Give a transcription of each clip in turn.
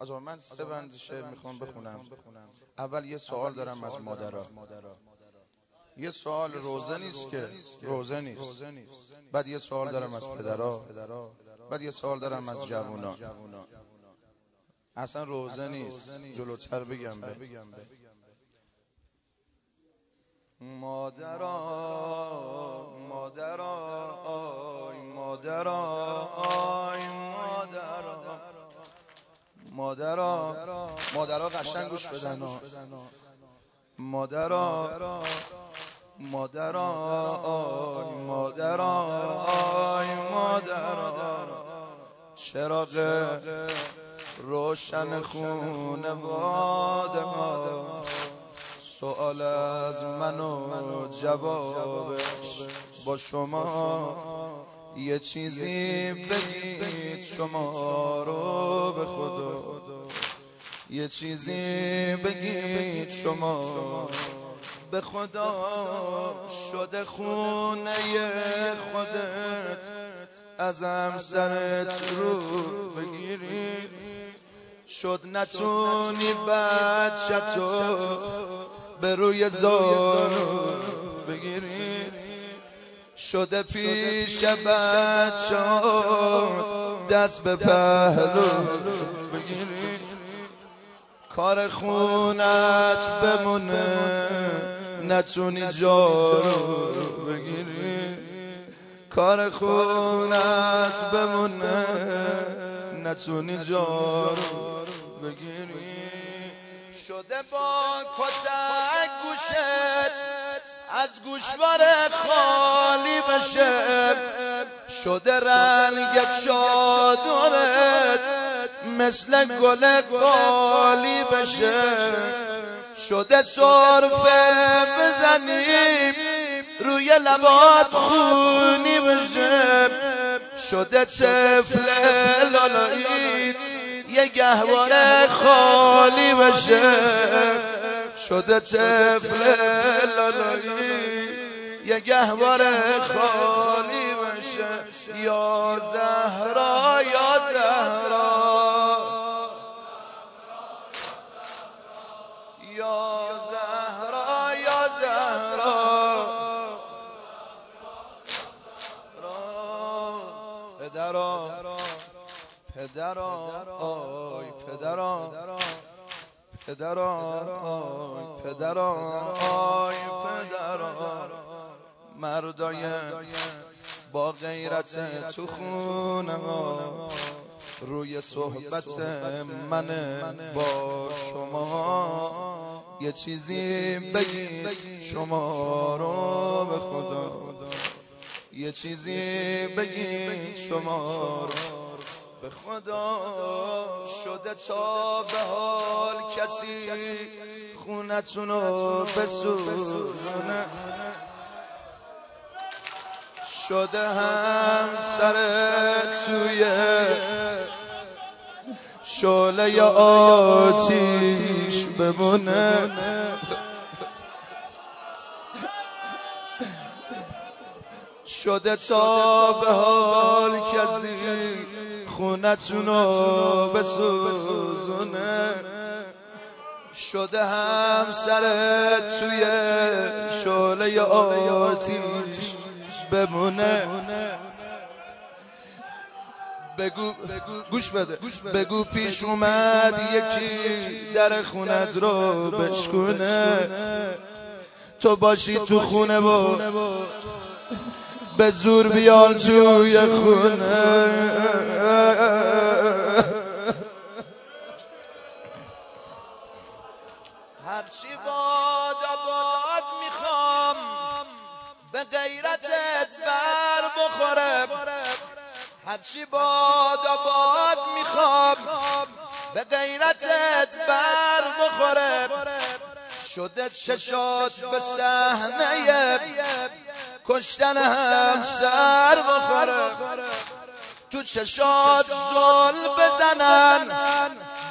از من سه بند شعر می‌خوام بخونم. اول یه سوال دارم از مادرها یه سوال روزه نیست که. روزه نیست. بعد یه سوال دارم از پدرها بعد یه سوال دارم از جوونا. اصلا روزه نیست. جلوتر بگم به. مادرا مادرا آی مادرا. مادرا مادرا قشنگ گوش بدن مادرا مادرا مادرا مادرا. چراغ روشن خونه ما. سوال از من و جوابش. با شما یه چیزی بگید شما رو. یه چیزی بگید شما. به خدا شده خونه خودت. ازم سرت رو بگیری. شد نتونی بچه تو به روی زانو بگیری. شده پیش بچات دست به پهلو. کار خونت بمونه نتونی جارو بگیری. کار خونت بمونه نتونی جارو بگیری. شده با کتک گوشت از گوشوار خالی بشه. شده رنگ چادرت مثل گل قالی بشه. شده صرفه بزنیم روی لبات خونی بشه. شده طفل لالایید یه گهواره خالی بشه. شده طفل لالایی یه گهواره خالی بشه. یا زهرا یا زهرا. پدرا پدرا آی پدرا پدرا آی پدرا آی پدرا. مردای با غیرت تو خونه روی صحبت من با شما. یه چیزی بگی شما رو به خدا. یه چیزی بگی شما به خدا شده تا به حال کسی خونتونو بسوزونه. شده هم سر توی شعله آتیش بمونه. شده تا به حال کسی خونتونو بسوزونه. شده هم سر توی شعله آتیش بمونه. بگو گوش بده. بگو پیش اومد یکی در خونت رو بشکونه. تو باشی تو خونه و به زور بیان توی خونه. هرچی باد باد می‌خوام به غیرتت بر بخوره هرچی باد باد می‌خوام به غیرتت بر بخوره شده چشات به صحنه کشتن هم سر بخوره. تو چشات زل بزنن.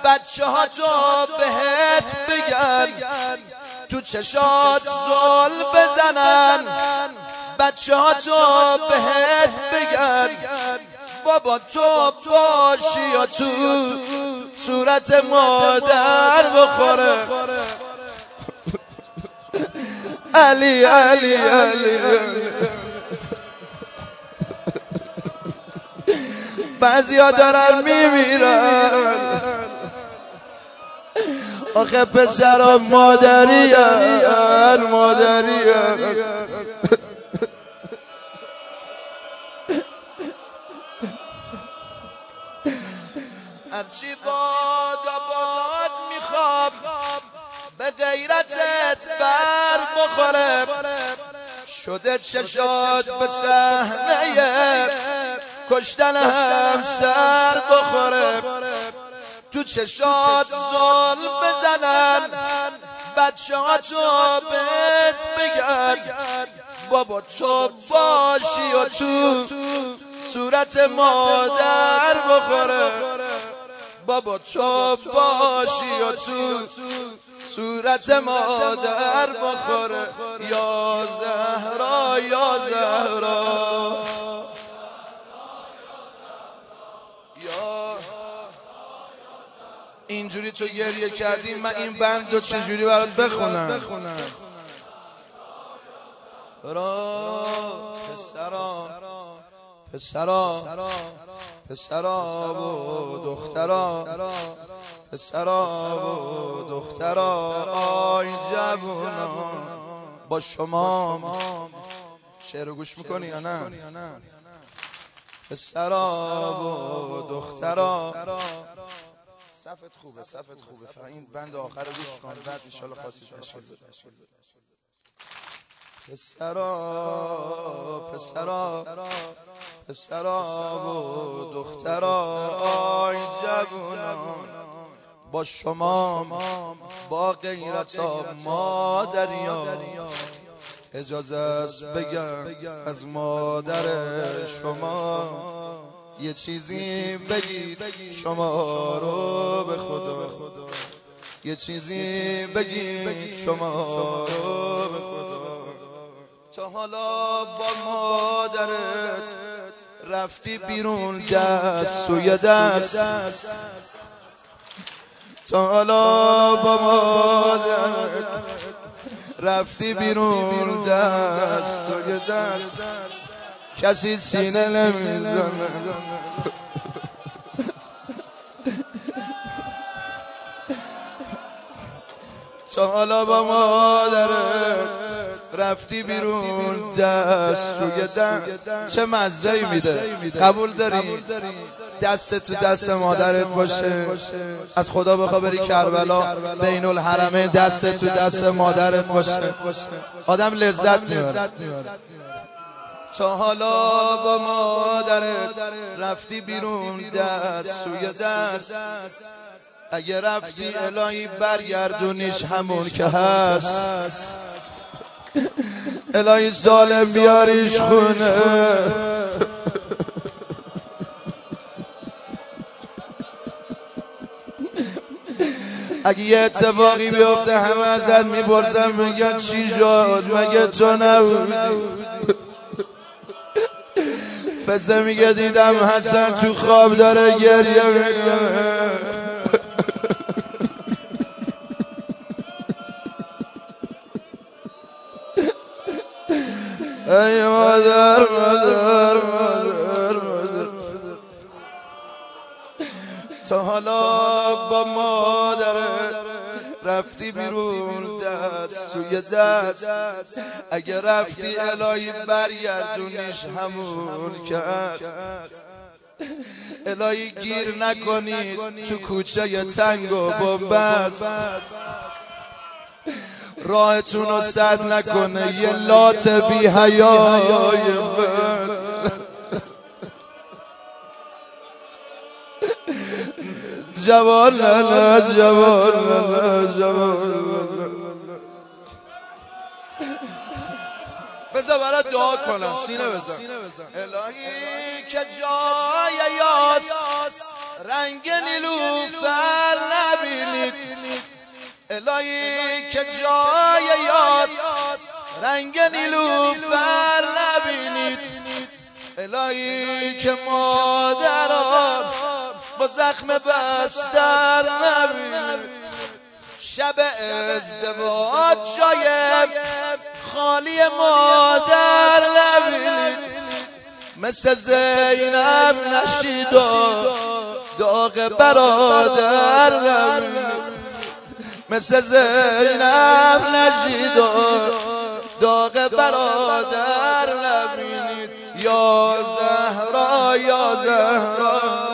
بچه ها تو بهت بگن. تو چشات زل بزنن. بچه ها تو بهت بگن. بابا تو باشی یا تو صورت مادر بخوره. علی علی علی, علی. بعضیا دارن میمیرن. آخه پسر مادری مادری هرچی باد باد میخواب به غیرتت بر بخوره شده چشاد به صحنه کشتن هم سر بخوره. تو چشات زل بزنن. بچه ها تو بهت بگن. بابا تو باشی و تو صورت مادر بخوره. بابا تو باشی و تو صورت مادر بخوره. یا زهرا یا زهرا. اینجوری تو گریه کردی من این بند رو چجوری برات بخونم؟ را پسرا پسرا پسرا و دخترا پسرا و دخترا آی جوونا با شما شعر گوش می‌کنی یا نه؟ پسرا و دخترا صفت خوبه صفت خوبه فقط این بند آخر رو گوش کن بعد ان خاصی تشکیل بده. پسرا پسرا پسرا و دخترا آی جوانان با شما با غیرت مادریا اجازه است بگم از مادر شما یه چیزی بگید شما رو به خدا. یه چیزی بگید شما رو به خدا. تا حالا با مادرت رفتی بیرون دست توی دست تا حالا با مادرت رفتی بیرون دست توی دست کسی سینه نمی‌زنه. تا حالا با مادرت رفتی بیرون. دست روی دست. چه مزهی میده. قبول داری؟ دست تو دست مادرت باشه. از خدا بخوا بری کربلا. بین الحرمه دست تو دست مادرت باشه. آدم لذت می‌بره. تا حالا با مادرت رفتی بیرون. دست توی دست. اگه رفتی الهی برگردونیش همون که هست. الهی ظالم بیاریش خونه. اگه یه اتفاقی بیفته همه ازت می‌پرسن میگن چی شد؟ مگه تو نبودی؟ فزه میگه دیدم حسن تو خواب داره گریه ای مادر مادر مادر تا حالا با رفتی بیرون دست توی دست. اگه رفتی الهی برگردونیش همون که الهی گیر نکنید تو کوچه تنگ و بمبست. راهتون رو صد نکنه یه لات بی حیای جوان نه جوان نه جوان بذار برات دعا کنم سینه بزن الهی که جای یاس رنگ نیلوفر نبینید. الهی که جای یاس رنگ نیلوفر نبینید. الهی که مادران با زخم بستر نبینید. شب ازدواج جای خالی مادر نبینید. مثل زینب نشید و داغ برادر نبینید. مثل زینب نشید و داغ برادر نبینید. یا زهرا یا زهرا.